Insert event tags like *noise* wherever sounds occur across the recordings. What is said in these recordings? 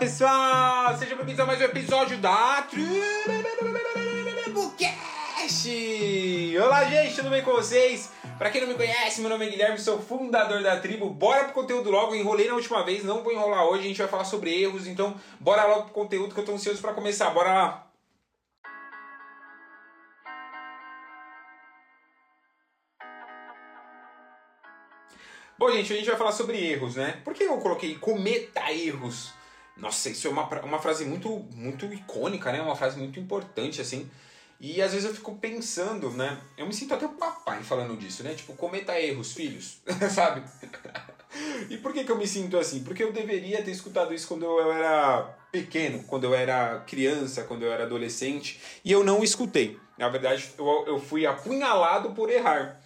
pessoal! Sejam bem-vindos a mais um episódio da TribuCast! Olá, gente, tudo bem com vocês? Pra quem não me conhece, meu nome é Guilherme, sou fundador da tribo. Bora pro conteúdo logo, enrolei na última vez, não vou enrolar hoje, a gente vai falar sobre erros, então bora logo pro conteúdo que eu tô ansioso pra começar, bora lá! Bom, gente, a gente vai falar sobre erros, né? Por que eu coloquei cometa erros? Nossa, isso é uma, uma frase muito, muito icônica, né? Uma frase muito importante, assim. E às vezes eu fico pensando, né? Eu me sinto até o papai falando disso, né? Tipo, cometa erros, filhos, *laughs* sabe? e por que, que eu me sinto assim? Porque eu deveria ter escutado isso quando eu era pequeno, quando eu era criança, quando eu era adolescente, e eu não escutei. Na verdade, eu, eu fui apunhalado por errar.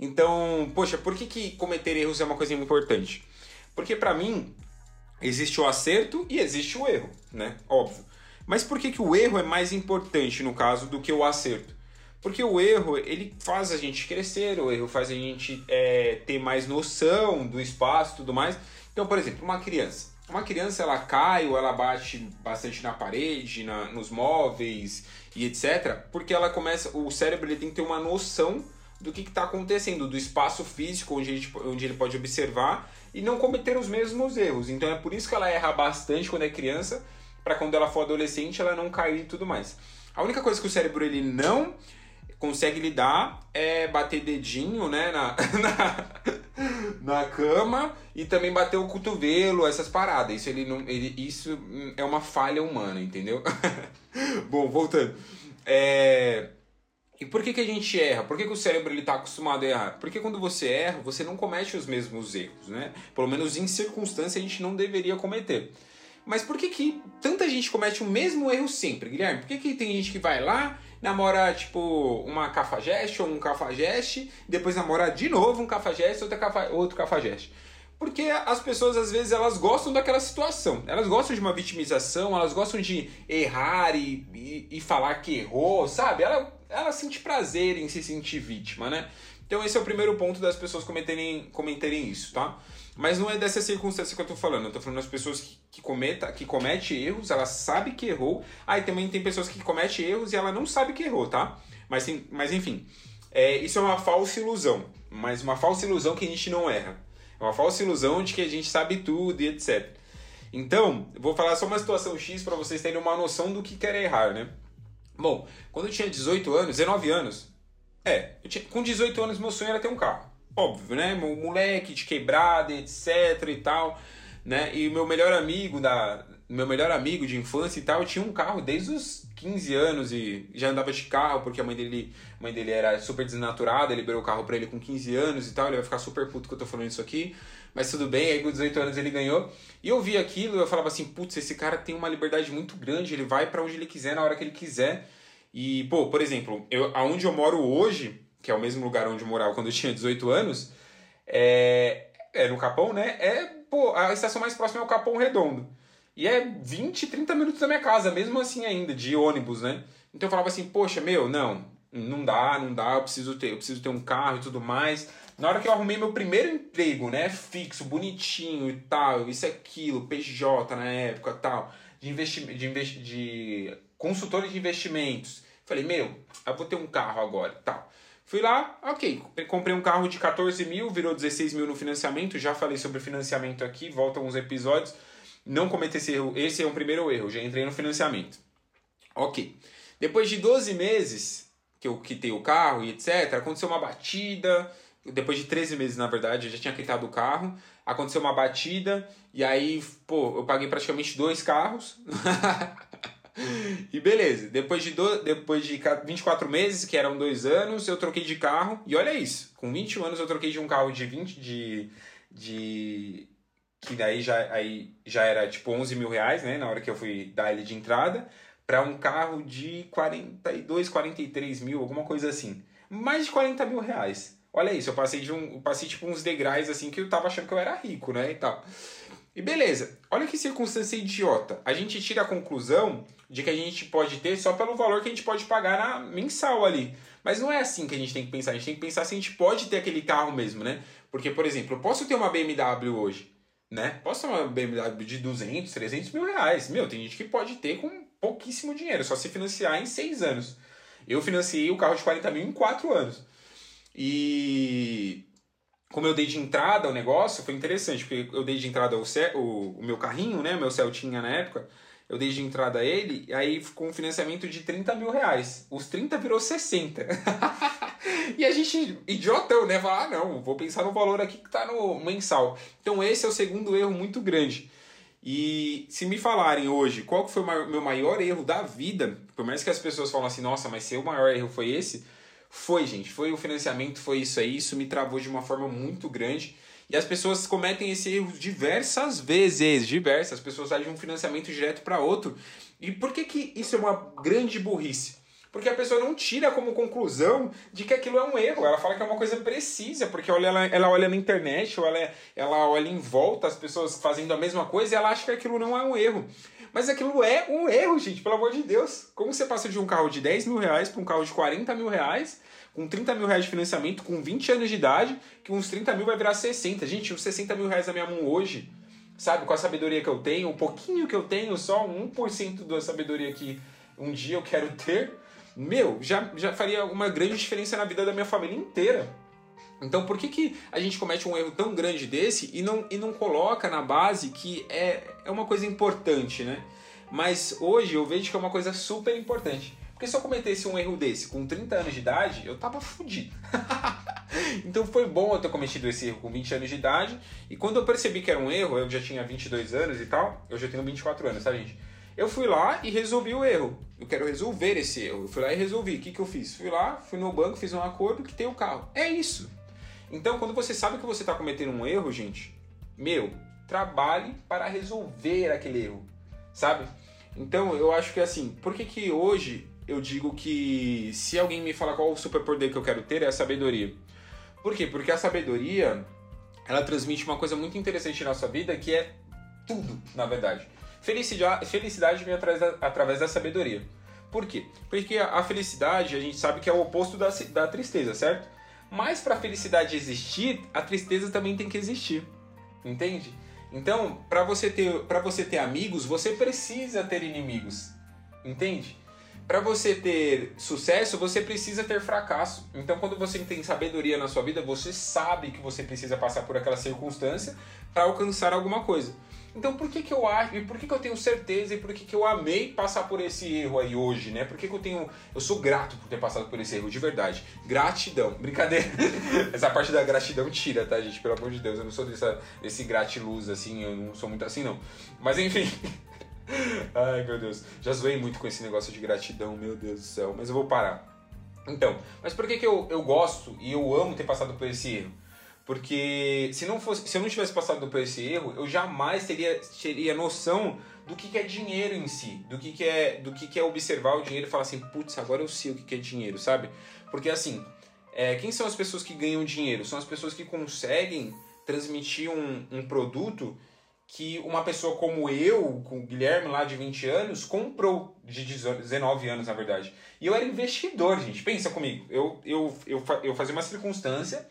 Então, poxa, por que, que cometer erros é uma coisa importante? Porque para mim existe o acerto e existe o erro, né? Óbvio. Mas por que, que o erro é mais importante no caso do que o acerto? Porque o erro ele faz a gente crescer, o erro faz a gente é, ter mais noção do espaço e tudo mais. Então, por exemplo, uma criança. Uma criança ela cai ou ela bate bastante na parede, na, nos móveis e etc. Porque ela começa, o cérebro ele tem que ter uma noção do que está acontecendo, do espaço físico onde, gente, onde ele pode observar e não cometer os mesmos erros. Então é por isso que ela erra bastante quando é criança, para quando ela for adolescente ela não cair e tudo mais. A única coisa que o cérebro ele não consegue lidar é bater dedinho né, na, *laughs* na, na cama e também bater o cotovelo, essas paradas. Isso, ele não, ele, isso é uma falha humana, entendeu? *laughs* Bom, voltando. É, e por que, que a gente erra? Por que, que o cérebro está acostumado a errar? Porque quando você erra, você não comete os mesmos erros, né? Pelo menos em circunstância a gente não deveria cometer. Mas por que, que tanta gente comete o mesmo erro sempre, Guilherme? Por que, que tem gente que vai lá, namora tipo uma cafajeste ou um cafajeste, depois namora de novo um cafajeste ou outro cafajeste? Porque as pessoas às vezes elas gostam daquela situação, elas gostam de uma vitimização, elas gostam de errar e, e, e falar que errou, sabe? Ela, ela sente prazer em se sentir vítima, né? Então esse é o primeiro ponto das pessoas cometerem, cometerem isso, tá? Mas não é dessa circunstância que eu tô falando, eu tô falando das pessoas que, que, cometa, que comete erros, ela sabe que errou, aí ah, também tem pessoas que cometem erros e ela não sabe que errou, tá? Mas, mas enfim, é, isso é uma falsa ilusão, mas uma falsa ilusão que a gente não erra. É uma falsa ilusão de que a gente sabe tudo e etc. Então, vou falar só uma situação X para vocês terem uma noção do que quer errar, né? Bom, quando eu tinha 18 anos, 19 anos, é, tinha, com 18 anos meu sonho era ter um carro. Óbvio, né? Meu moleque de quebrada, etc e tal, né? E meu melhor amigo da meu melhor amigo de infância e tal, tinha um carro desde os 15 anos e já andava de carro porque a mãe dele, a mãe dele era super desnaturada, liberou o carro para ele com 15 anos e tal, ele vai ficar super puto que eu tô falando isso aqui, mas tudo bem, aí com 18 anos ele ganhou. E eu vi aquilo e eu falava assim, putz, esse cara tem uma liberdade muito grande, ele vai para onde ele quiser na hora que ele quiser. E, pô, por exemplo, eu, aonde eu moro hoje, que é o mesmo lugar onde eu morava quando eu tinha 18 anos, é, é no Capão, né? É, pô, a estação mais próxima é o Capão Redondo. E é 20, 30 minutos da minha casa, mesmo assim ainda, de ônibus, né? Então eu falava assim, poxa, meu, não, não dá, não dá, eu preciso ter, eu preciso ter um carro e tudo mais. Na hora que eu arrumei meu primeiro emprego, né, fixo, bonitinho e tal, isso aquilo, PJ na época tal, de investimento, de, investi de consultor de investimentos. Falei, meu, eu vou ter um carro agora tal. Fui lá, ok, comprei um carro de 14 mil, virou 16 mil no financiamento, já falei sobre financiamento aqui, volta uns episódios não cometer esse erro. Esse é um primeiro erro, já entrei no financiamento. Ok. Depois de 12 meses que eu quitei o carro e etc., aconteceu uma batida. Depois de 13 meses, na verdade, eu já tinha quitado o carro. Aconteceu uma batida e aí, pô, eu paguei praticamente dois carros. *laughs* e beleza, depois de, do, depois de 24 meses, que eram dois anos, eu troquei de carro. E olha isso, com 21 anos eu troquei de um carro de 20 de, de que daí já, aí já era tipo 11 mil reais, né, na hora que eu fui dar ele de entrada, para um carro de 42, 43 mil, alguma coisa assim. Mais de 40 mil reais. Olha isso, eu passei de um. passei tipo uns degraus assim que eu tava achando que eu era rico, né? E tal. E beleza, olha que circunstância idiota. A gente tira a conclusão de que a gente pode ter só pelo valor que a gente pode pagar na mensal ali. Mas não é assim que a gente tem que pensar. A gente tem que pensar se a gente pode ter aquele carro mesmo, né? Porque, por exemplo, eu posso ter uma BMW hoje. né? Posso ter uma BMW de 200, 300 mil reais. Meu, tem gente que pode ter com pouquíssimo dinheiro, só se financiar em seis anos. Eu financiei o carro de 40 mil em quatro anos. E como eu dei de entrada ao negócio, foi interessante, porque eu dei de entrada o, o, o meu carrinho, né? Meu Celtinha na época. Eu dei de entrada ele, e aí ficou um financiamento de 30 mil reais. Os 30 virou 60. *laughs* e a gente, idiotão, né? Fala, ah, não, vou pensar no valor aqui que tá no mensal. Então esse é o segundo erro muito grande. E se me falarem hoje qual que foi o meu maior erro da vida, por mais que as pessoas falam assim, nossa, mas seu maior erro foi esse, foi, gente, foi o financiamento, foi isso aí, isso me travou de uma forma muito grande. E as pessoas cometem esse erro diversas vezes, diversas. As pessoas saem de um financiamento direto para outro. E por que, que isso é uma grande burrice? Porque a pessoa não tira como conclusão de que aquilo é um erro. Ela fala que é uma coisa precisa, porque olha, ela, ela olha na internet, ou ela, ela olha em volta as pessoas fazendo a mesma coisa e ela acha que aquilo não é um erro. Mas aquilo é um erro, gente, pelo amor de Deus. Como você passa de um carro de 10 mil reais para um carro de 40 mil reais, com 30 mil reais de financiamento, com 20 anos de idade, que uns 30 mil vai virar 60. Gente, uns 60 mil reais na minha mão hoje, sabe, com a sabedoria que eu tenho, o pouquinho que eu tenho, só 1% da sabedoria que um dia eu quero ter, meu, já, já faria uma grande diferença na vida da minha família inteira. Então, por que, que a gente comete um erro tão grande desse e não, e não coloca na base que é, é uma coisa importante, né? Mas hoje eu vejo que é uma coisa super importante. Porque se eu cometesse um erro desse com 30 anos de idade, eu tava fudido. *laughs* então foi bom eu ter cometido esse erro com 20 anos de idade. E quando eu percebi que era um erro, eu já tinha 22 anos e tal, eu já tenho 24 anos, tá, gente? Eu fui lá e resolvi o erro. Eu quero resolver esse erro. Eu fui lá e resolvi. O que, que eu fiz? Fui lá, fui no banco, fiz um acordo que tem o carro. É isso. Então, quando você sabe que você está cometendo um erro, gente, meu, trabalhe para resolver aquele erro, sabe? Então, eu acho que assim, por que, que hoje eu digo que se alguém me falar qual o superpoder que eu quero ter é a sabedoria? Por quê? Porque a sabedoria, ela transmite uma coisa muito interessante na sua vida que é tudo, na verdade. Felicidade, felicidade vem através da, através da sabedoria. Por quê? Porque a felicidade a gente sabe que é o oposto da, da tristeza, certo? Mas para a felicidade existir, a tristeza também tem que existir. Entende? Então, para você ter para você ter amigos, você precisa ter inimigos. Entende? Para você ter sucesso, você precisa ter fracasso. Então, quando você tem sabedoria na sua vida, você sabe que você precisa passar por aquela circunstância para alcançar alguma coisa. Então por que, que eu acho, e por que, que eu tenho certeza e por que, que eu amei passar por esse erro aí hoje, né? Por que, que eu tenho. Eu sou grato por ter passado por esse erro, de verdade. Gratidão. *laughs* Brincadeira. Essa parte da gratidão tira, tá, gente? Pelo amor de Deus. Eu não sou dessa, desse gratiluz assim, eu não sou muito assim, não. Mas enfim. *laughs* Ai, meu Deus. Já zoei muito com esse negócio de gratidão, meu Deus do céu. Mas eu vou parar. Então, mas por que, que eu, eu gosto e eu amo ter passado por esse erro? Porque se não fosse, se eu não tivesse passado por esse erro, eu jamais teria, teria noção do que, que é dinheiro em si, do que, que é do que, que é observar o dinheiro e falar assim, putz, agora eu sei o que, que é dinheiro, sabe? Porque assim, é, quem são as pessoas que ganham dinheiro? São as pessoas que conseguem transmitir um, um produto que uma pessoa como eu, com o Guilherme lá de 20 anos, comprou, de 19 anos na verdade. E eu era investidor, gente. Pensa comigo. Eu, eu, eu, eu fazia uma circunstância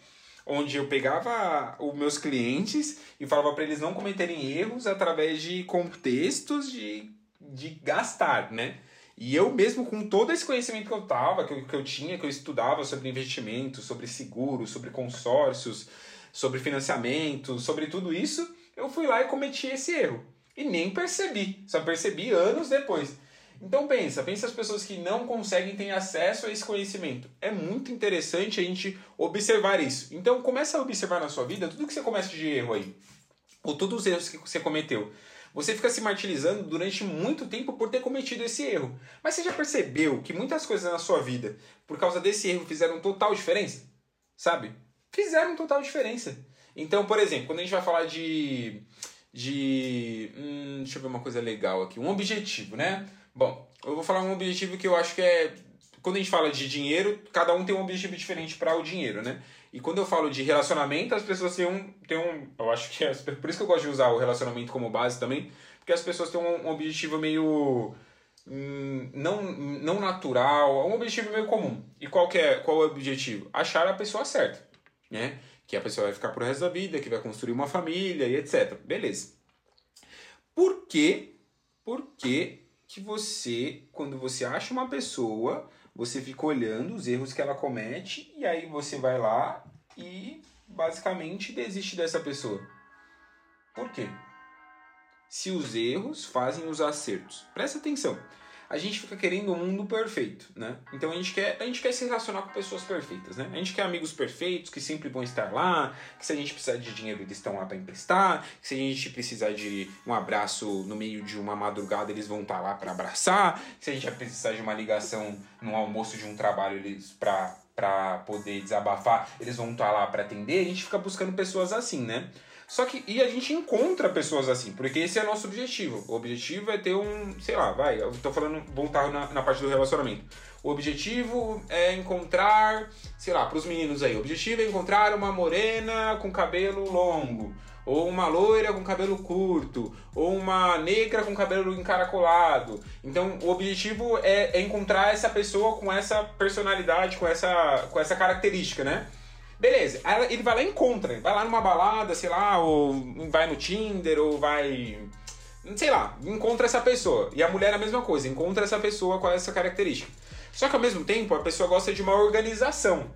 onde eu pegava os meus clientes e falava para eles não cometerem erros através de contextos de, de gastar, né? E eu mesmo, com todo esse conhecimento que eu tava, que eu, que eu tinha, que eu estudava sobre investimento, sobre seguro, sobre consórcios, sobre financiamento, sobre tudo isso, eu fui lá e cometi esse erro. E nem percebi, só percebi anos depois. Então pensa, pensa as pessoas que não conseguem ter acesso a esse conhecimento. É muito interessante a gente observar isso. Então começa a observar na sua vida tudo que você comete de erro aí. Ou todos os erros que você cometeu. Você fica se martirizando durante muito tempo por ter cometido esse erro. Mas você já percebeu que muitas coisas na sua vida, por causa desse erro, fizeram total diferença? Sabe? Fizeram total diferença. Então, por exemplo, quando a gente vai falar de. de hum, deixa eu ver uma coisa legal aqui. Um objetivo, né? Bom, eu vou falar um objetivo que eu acho que é. Quando a gente fala de dinheiro, cada um tem um objetivo diferente para o dinheiro, né? E quando eu falo de relacionamento, as pessoas têm um. Têm um eu acho que é. Por isso que eu gosto de usar o relacionamento como base também, porque as pessoas têm um, um objetivo meio. Hum, não, não natural, um objetivo meio comum. E qual, que é, qual é o objetivo? Achar a pessoa certa. Né? que a pessoa vai ficar pro resto da vida, que vai construir uma família e etc. Beleza. Por que, por que que você, quando você acha uma pessoa, você fica olhando os erros que ela comete e aí você vai lá e basicamente desiste dessa pessoa? Por quê? Se os erros fazem os acertos. Presta atenção a gente fica querendo um mundo perfeito, né? Então a gente quer, a gente quer se relacionar com pessoas perfeitas, né? A gente quer amigos perfeitos que sempre vão estar lá, que se a gente precisar de dinheiro eles estão lá para emprestar, que se a gente precisar de um abraço no meio de uma madrugada eles vão estar lá para abraçar, que se a gente precisar de uma ligação no almoço de um trabalho eles para para poder desabafar, eles vão estar lá para atender. A gente fica buscando pessoas assim, né? Só que, e a gente encontra pessoas assim, porque esse é nosso objetivo. O objetivo é ter um, sei lá, vai, eu tô falando, voltar na, na parte do relacionamento. O objetivo é encontrar, sei lá, pros meninos aí, o objetivo é encontrar uma morena com cabelo longo, ou uma loira com cabelo curto, ou uma negra com cabelo encaracolado. Então, o objetivo é, é encontrar essa pessoa com essa personalidade, com essa, com essa característica, né? Beleza, ele vai lá e encontra, vai lá numa balada, sei lá, ou vai no Tinder, ou vai. Sei lá, encontra essa pessoa. E a mulher é a mesma coisa, encontra essa pessoa com essa característica. Só que ao mesmo tempo a pessoa gosta de uma organização.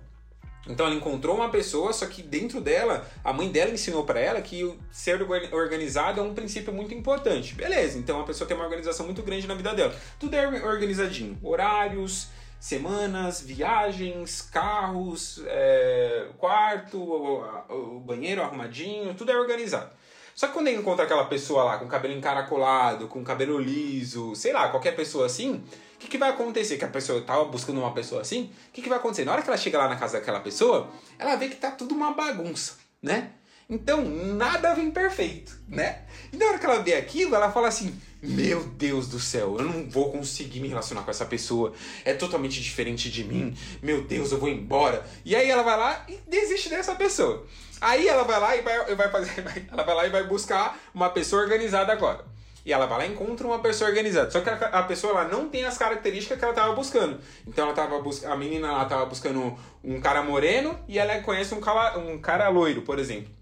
Então ela encontrou uma pessoa, só que dentro dela, a mãe dela ensinou para ela que ser organizado é um princípio muito importante. Beleza, então a pessoa tem uma organização muito grande na vida dela. Tudo é organizadinho. Horários, semanas, viagens, carros, é, quarto, o, o, banheiro arrumadinho, tudo é organizado. Só que quando ele encontra aquela pessoa lá com cabelo encaracolado, com cabelo liso, sei lá, qualquer pessoa assim, o que, que vai acontecer? Que a pessoa tava buscando uma pessoa assim, o que, que vai acontecer? Na hora que ela chega lá na casa daquela pessoa, ela vê que tá tudo uma bagunça, né? Então, nada vem perfeito, né? E na hora que ela vê aquilo, ela fala assim: meu Deus do céu, eu não vou conseguir me relacionar com essa pessoa. É totalmente diferente de mim. Meu Deus, eu vou embora. E aí ela vai lá e desiste dessa pessoa. Aí ela vai lá e vai, vai fazer. *laughs* Ela vai lá e vai buscar uma pessoa organizada agora. E ela vai lá e encontra uma pessoa organizada. Só que a, a pessoa ela não tem as características que ela estava buscando. Então ela tava a menina lá estava buscando um cara moreno e ela conhece um cara, um cara loiro, por exemplo.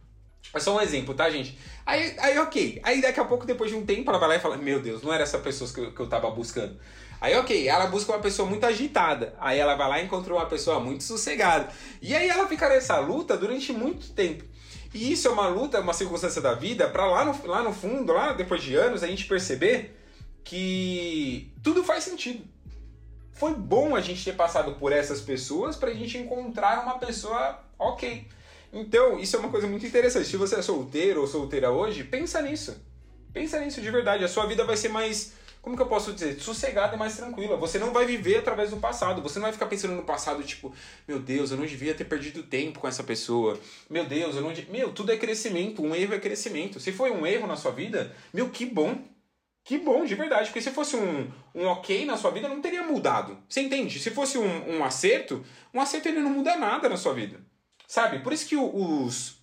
É só um exemplo, tá, gente? Aí, aí, ok. Aí daqui a pouco, depois de um tempo, ela vai lá e fala: Meu Deus, não era essa pessoa que eu, que eu tava buscando. Aí, ok, ela busca uma pessoa muito agitada. Aí ela vai lá e encontra uma pessoa muito sossegada. E aí ela fica nessa luta durante muito tempo. E isso é uma luta, uma circunstância da vida, para lá no, lá no fundo, lá depois de anos, a gente perceber que tudo faz sentido. Foi bom a gente ter passado por essas pessoas pra gente encontrar uma pessoa ok. Então, isso é uma coisa muito interessante. Se você é solteiro ou solteira hoje, pensa nisso. Pensa nisso de verdade. A sua vida vai ser mais, como que eu posso dizer, sossegada e mais tranquila. Você não vai viver através do passado. Você não vai ficar pensando no passado, tipo, meu Deus, eu não devia ter perdido tempo com essa pessoa. Meu Deus, eu não. Meu, tudo é crescimento. Um erro é crescimento. Se foi um erro na sua vida, meu, que bom. Que bom, de verdade. Porque se fosse um, um ok na sua vida, não teria mudado. Você entende? Se fosse um, um acerto, um acerto ele não muda nada na sua vida. Sabe? Por isso que os.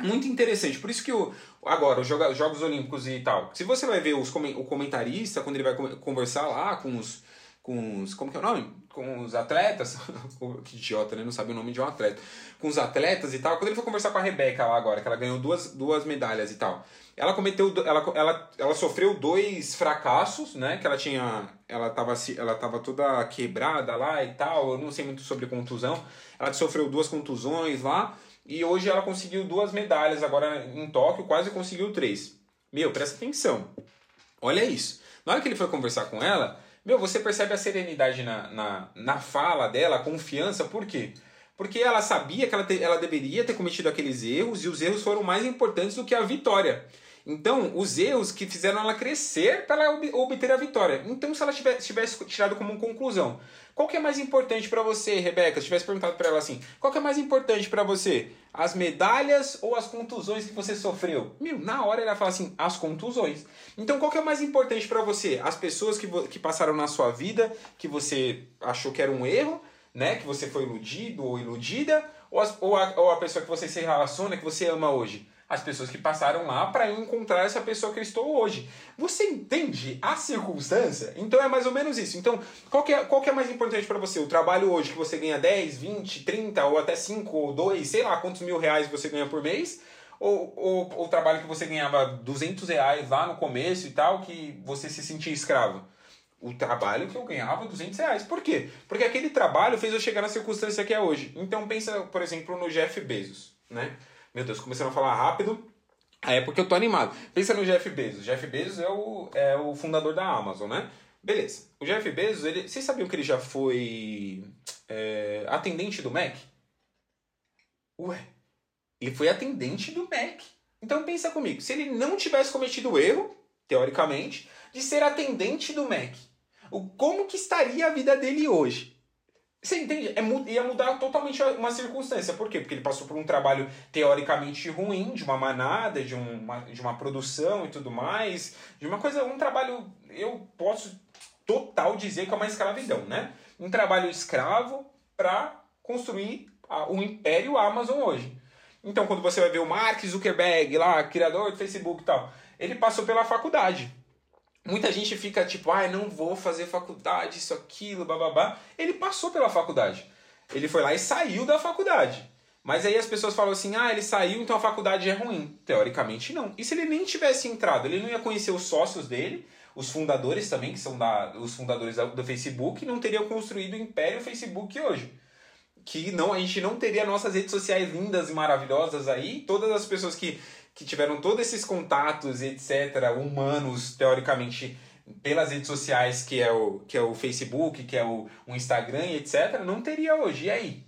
Muito interessante. Por isso que o, agora, os Jogos Olímpicos e tal. Se você vai ver os, o comentarista, quando ele vai conversar lá com os. Com os. Como que é o nome? Com os atletas. *laughs* que idiota, né? Não sabe o nome de um atleta. Com os atletas e tal. Quando ele foi conversar com a Rebeca lá agora, que ela ganhou duas, duas medalhas e tal. Ela cometeu. Ela, ela, ela sofreu dois fracassos, né? Que ela tinha. Ela tava, ela tava toda quebrada lá e tal. Eu não sei muito sobre contusão. Ela sofreu duas contusões lá. E hoje ela conseguiu duas medalhas agora em Tóquio, quase conseguiu três. Meu, presta atenção. Olha isso. Na hora que ele foi conversar com ela, meu, você percebe a serenidade na, na, na fala dela, a confiança, por quê? Porque ela sabia que ela, te, ela deveria ter cometido aqueles erros e os erros foram mais importantes do que a vitória. Então, os erros que fizeram ela crescer para ela obter a vitória. Então, se ela tivesse, tivesse tirado como conclusão, qual que é mais importante para você, Rebeca? Se tivesse perguntado para ela assim, qual que é mais importante para você? As medalhas ou as contusões que você sofreu? Meu, na hora ele ia falar assim, as contusões. Então, qual que é mais importante para você? As pessoas que, que passaram na sua vida, que você achou que era um erro, né? Que você foi iludido ou iludida, ou, as, ou, a, ou a pessoa que você se relaciona, que você ama hoje? As pessoas que passaram lá para encontrar essa pessoa que eu estou hoje. Você entende a circunstância? Então é mais ou menos isso. Então, qual que é, qual que é mais importante para você? O trabalho hoje que você ganha 10, 20, 30 ou até 5 ou 2, sei lá quantos mil reais você ganha por mês? Ou, ou o trabalho que você ganhava 200 reais lá no começo e tal, que você se sentia escravo? o trabalho que eu ganhava 200 reais. Por quê? Porque aquele trabalho fez eu chegar na circunstância que é hoje. Então pensa, por exemplo, no Jeff Bezos, né? Meu Deus, começando a falar rápido. Aí é porque eu tô animado. Pensa no Jeff Bezos. Jeff Bezos é o, é o fundador da Amazon, né? Beleza. O Jeff Bezos, ele, vocês sabiam que ele já foi é, atendente do Mac? Ué, ele foi atendente do Mac. Então pensa comigo, se ele não tivesse cometido o erro, teoricamente, de ser atendente do Mac, o como que estaria a vida dele hoje? Você entende? É, ia mudar totalmente uma circunstância. Por quê? Porque ele passou por um trabalho teoricamente ruim, de uma manada, de uma, de uma produção e tudo mais. De uma coisa, um trabalho, eu posso total dizer que é uma escravidão, né? Um trabalho escravo para construir o um império Amazon hoje. Então, quando você vai ver o Mark Zuckerberg lá, criador do Facebook e tal, ele passou pela faculdade. Muita gente fica tipo, ah, não vou fazer faculdade, isso, aquilo, bababá. Ele passou pela faculdade. Ele foi lá e saiu da faculdade. Mas aí as pessoas falam assim, ah, ele saiu, então a faculdade é ruim. Teoricamente não. E se ele nem tivesse entrado, ele não ia conhecer os sócios dele, os fundadores também, que são da, os fundadores do Facebook, não teriam construído o império Facebook hoje. Que não, a gente não teria nossas redes sociais lindas e maravilhosas aí, todas as pessoas que que tiveram todos esses contatos, etc., humanos, teoricamente, pelas redes sociais, que é o, que é o Facebook, que é o, o Instagram, etc., não teria hoje. E aí?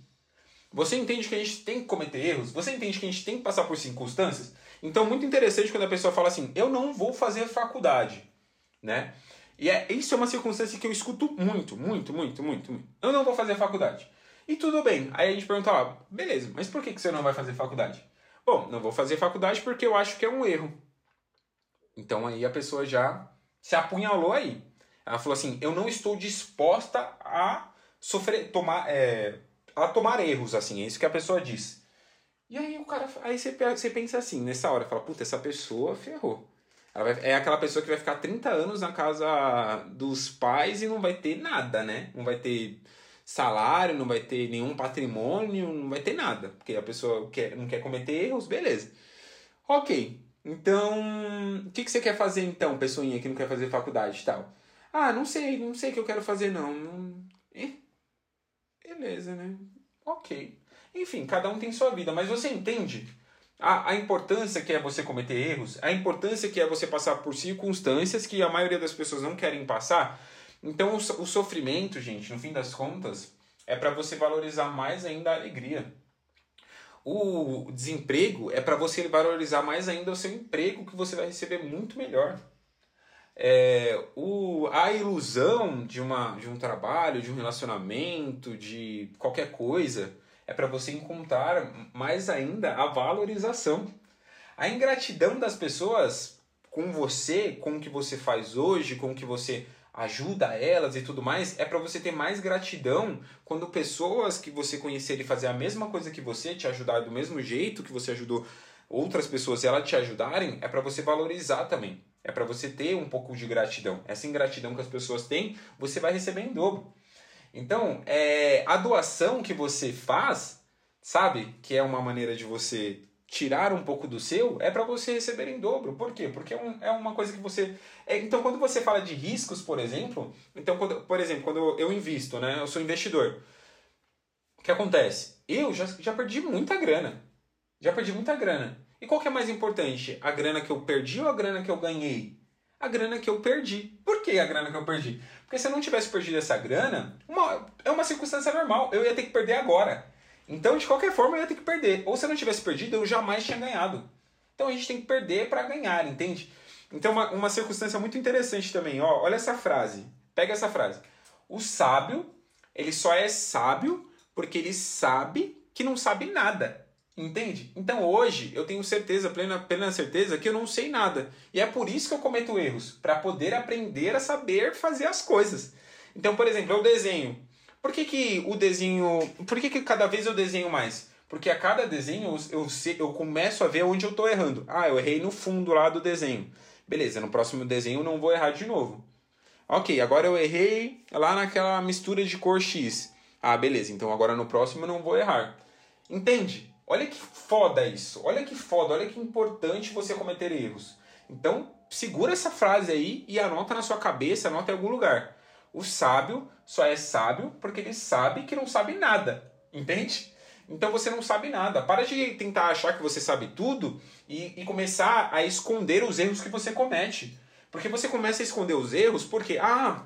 Você entende que a gente tem que cometer erros? Você entende que a gente tem que passar por circunstâncias? Então, muito interessante quando a pessoa fala assim: eu não vou fazer faculdade, né? E é, isso é uma circunstância que eu escuto muito, muito, muito, muito, muito. Eu não vou fazer faculdade. E tudo bem. Aí a gente pergunta, ah, beleza, mas por que, que você não vai fazer faculdade? Bom, não vou fazer faculdade porque eu acho que é um erro. Então aí a pessoa já se apunhalou aí. Ela falou assim: eu não estou disposta a sofrer, tomar, é, a tomar erros, assim, é isso que a pessoa diz. E aí o cara, aí você, você pensa assim, nessa hora, fala, puta, essa pessoa ferrou. Vai, é aquela pessoa que vai ficar 30 anos na casa dos pais e não vai ter nada, né? Não vai ter salário, não vai ter nenhum patrimônio, não vai ter nada. Porque a pessoa quer, não quer cometer erros, beleza. Ok. Então, o que, que você quer fazer então, pessoinha que não quer fazer faculdade e tal? Ah, não sei, não sei o que eu quero fazer não. não... beleza, né? Ok. Enfim, cada um tem sua vida, mas você entende a, a importância que é você cometer erros, a importância que é você passar por circunstâncias que a maioria das pessoas não querem passar, então o, o sofrimento, gente, no fim das contas, é para você valorizar mais ainda a alegria. O desemprego é para você valorizar mais ainda o seu emprego que você vai receber muito melhor. É, o, a ilusão de, uma, de um trabalho, de um relacionamento, de qualquer coisa, é para você encontrar mais ainda a valorização. A ingratidão das pessoas com você, com o que você faz hoje, com o que você ajuda elas e tudo mais, é para você ter mais gratidão quando pessoas que você conhecer e fazer a mesma coisa que você, te ajudar do mesmo jeito que você ajudou outras pessoas e elas te ajudarem, é para você valorizar também. É para você ter um pouco de gratidão. Essa ingratidão que as pessoas têm, você vai receber em dobro. Então, é, a doação que você faz, sabe? Que é uma maneira de você tirar um pouco do seu é para você receber em dobro. Por quê? Porque é, um, é uma coisa que você. É, então, quando você fala de riscos, por exemplo, então, quando, por exemplo, quando eu invisto, né? Eu sou investidor. O que acontece? Eu já, já perdi muita grana. Já perdi muita grana. E qual que é mais importante? A grana que eu perdi ou a grana que eu ganhei? A grana que eu perdi. Por que a grana que eu perdi? Porque se eu não tivesse perdido essa grana, uma, é uma circunstância normal. Eu ia ter que perder agora. Então, de qualquer forma, eu ia ter que perder. Ou se eu não tivesse perdido, eu jamais tinha ganhado. Então a gente tem que perder para ganhar, entende? Então, uma, uma circunstância muito interessante também. Ó, olha essa frase. Pega essa frase. O sábio, ele só é sábio porque ele sabe que não sabe nada. Entende? Então hoje eu tenho certeza, plena, plena certeza, que eu não sei nada. E é por isso que eu cometo erros, para poder aprender a saber fazer as coisas. Então, por exemplo, eu desenho. Por que, que o desenho. Por que, que cada vez eu desenho mais? Porque a cada desenho eu, eu, eu começo a ver onde eu estou errando. Ah, eu errei no fundo lá do desenho. Beleza, no próximo desenho eu não vou errar de novo. Ok, agora eu errei lá naquela mistura de cor X. Ah, beleza, então agora no próximo eu não vou errar. Entende? Olha que foda isso. Olha que foda, olha que importante você cometer erros. Então, segura essa frase aí e anota na sua cabeça, anota em algum lugar. O sábio só é sábio porque ele sabe que não sabe nada. Entende? Então você não sabe nada. Para de tentar achar que você sabe tudo e, e começar a esconder os erros que você comete. Porque você começa a esconder os erros porque, ah,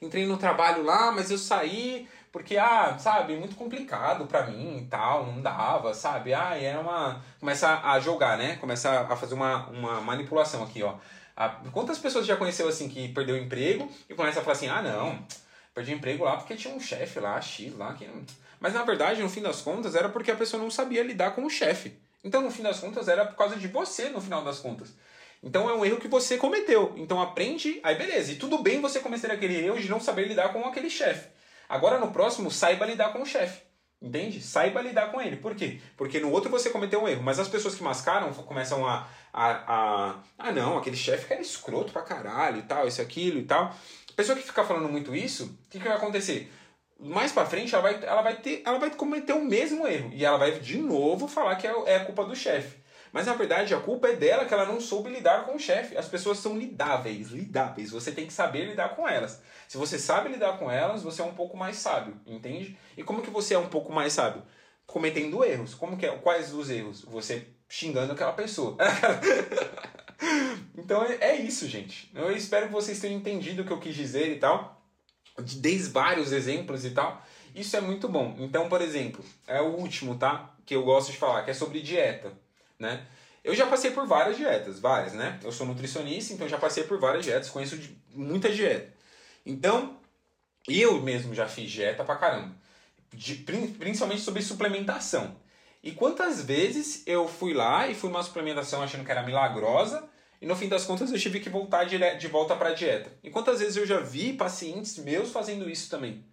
entrei no trabalho lá, mas eu saí porque, ah, sabe, muito complicado para mim e tal, não dava, sabe? Ah, era uma. Começa a jogar, né? Começa a fazer uma, uma manipulação aqui, ó. Quantas pessoas já conheceu assim que perdeu o emprego e começa a falar assim: ah, não, perdi o emprego lá porque tinha um chefe lá, X lá, que não mas na verdade, no fim das contas, era porque a pessoa não sabia lidar com o chefe. Então, no fim das contas, era por causa de você, no final das contas. Então é um erro que você cometeu. Então aprende, aí beleza. E tudo bem você cometer aquele erro de não saber lidar com aquele chefe. Agora no próximo, saiba lidar com o chefe. Entende? Saiba lidar com ele. Por quê? Porque no outro você cometeu um erro. Mas as pessoas que mascaram começam a. a, a ah, não, aquele chefe era escroto pra caralho e tal, isso, aquilo e tal. Pessoa que fica falando muito isso, o que, que vai acontecer? mais para frente ela vai, ela vai ter, ela vai cometer o mesmo erro e ela vai de novo falar que é, é culpa do chefe. Mas na verdade a culpa é dela que ela não soube lidar com o chefe. As pessoas são lidáveis, lidáveis. Você tem que saber lidar com elas. Se você sabe lidar com elas, você é um pouco mais sábio, entende? E como que você é um pouco mais sábio? Cometendo erros. Como que é? Quais os erros? Você xingando aquela pessoa. *laughs* então é, isso, gente. Eu espero que vocês tenham entendido o que eu quis dizer e tal desde vários exemplos e tal. Isso é muito bom. Então, por exemplo, é o último, tá? Que eu gosto de falar, que é sobre dieta, né? Eu já passei por várias dietas, várias, né? Eu sou nutricionista, então já passei por várias dietas, conheço de muita dieta. Então, eu mesmo já fiz dieta pra caramba. De, principalmente sobre suplementação. E quantas vezes eu fui lá e fui uma suplementação achando que era milagrosa e no fim das contas eu tive que voltar de, volta para dieta. E quantas vezes eu já vi pacientes meus fazendo isso também,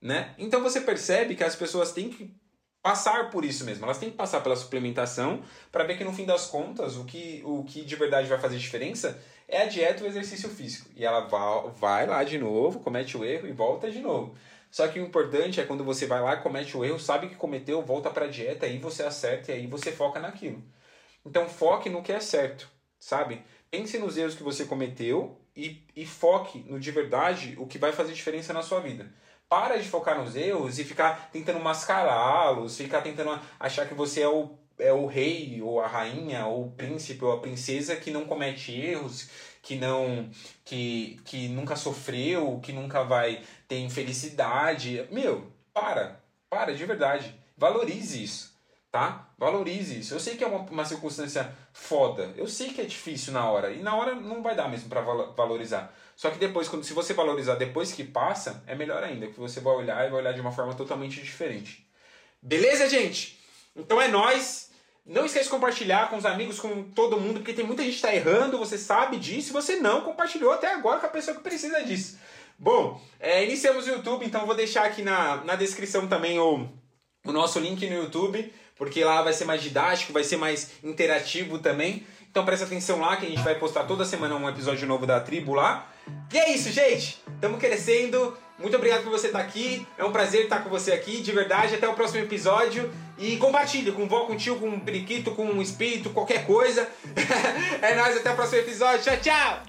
né? Então você percebe que as pessoas têm que passar por isso mesmo. Elas têm que passar pela suplementação para ver que no fim das contas o que, o que de verdade vai fazer diferença é a dieta e o exercício físico. E ela vai, vai lá de novo, comete o erro e volta de novo. Só que o importante é quando você vai lá, comete o erro, sabe que cometeu, volta para a dieta, aí você acerta e aí você foca naquilo. Então foque no que é certo sabe? Pense nos erros que você cometeu e, e foque no de verdade o que vai fazer diferença na sua vida. Para de focar nos erros e ficar tentando mascará-los, ficar tentando achar que você é o, é o rei, ou a rainha, ou o príncipe, ou a princesa que não comete erros, que não que, que nunca sofreu, que nunca vai ter infelicidade. Meu, para, para de verdade. Valorize isso tá? Valorize isso. Eu sei que é uma, uma circunstância foda. Eu sei que é difícil na hora. E na hora não vai dar mesmo para valorizar. Só que depois, quando, se você valorizar depois que passa, é melhor ainda. Que você vai olhar e vai olhar de uma forma totalmente diferente. Beleza, gente? Então é nós. Não esqueça de compartilhar com os amigos, com todo mundo, porque tem muita gente que está errando, você sabe disso, e você não compartilhou até agora com a pessoa que precisa disso. Bom, é, iniciamos o YouTube, então vou deixar aqui na, na descrição também o, o nosso link no YouTube porque lá vai ser mais didático, vai ser mais interativo também. Então presta atenção lá que a gente vai postar toda semana um episódio novo da tribo lá. E é isso, gente. Estamos crescendo. Muito obrigado por você estar aqui. É um prazer estar com você aqui, de verdade. Até o próximo episódio. E compartilhe com vó, com tio, com um periquito, com um espírito, qualquer coisa. *laughs* é nóis, até o próximo episódio. Tchau, tchau.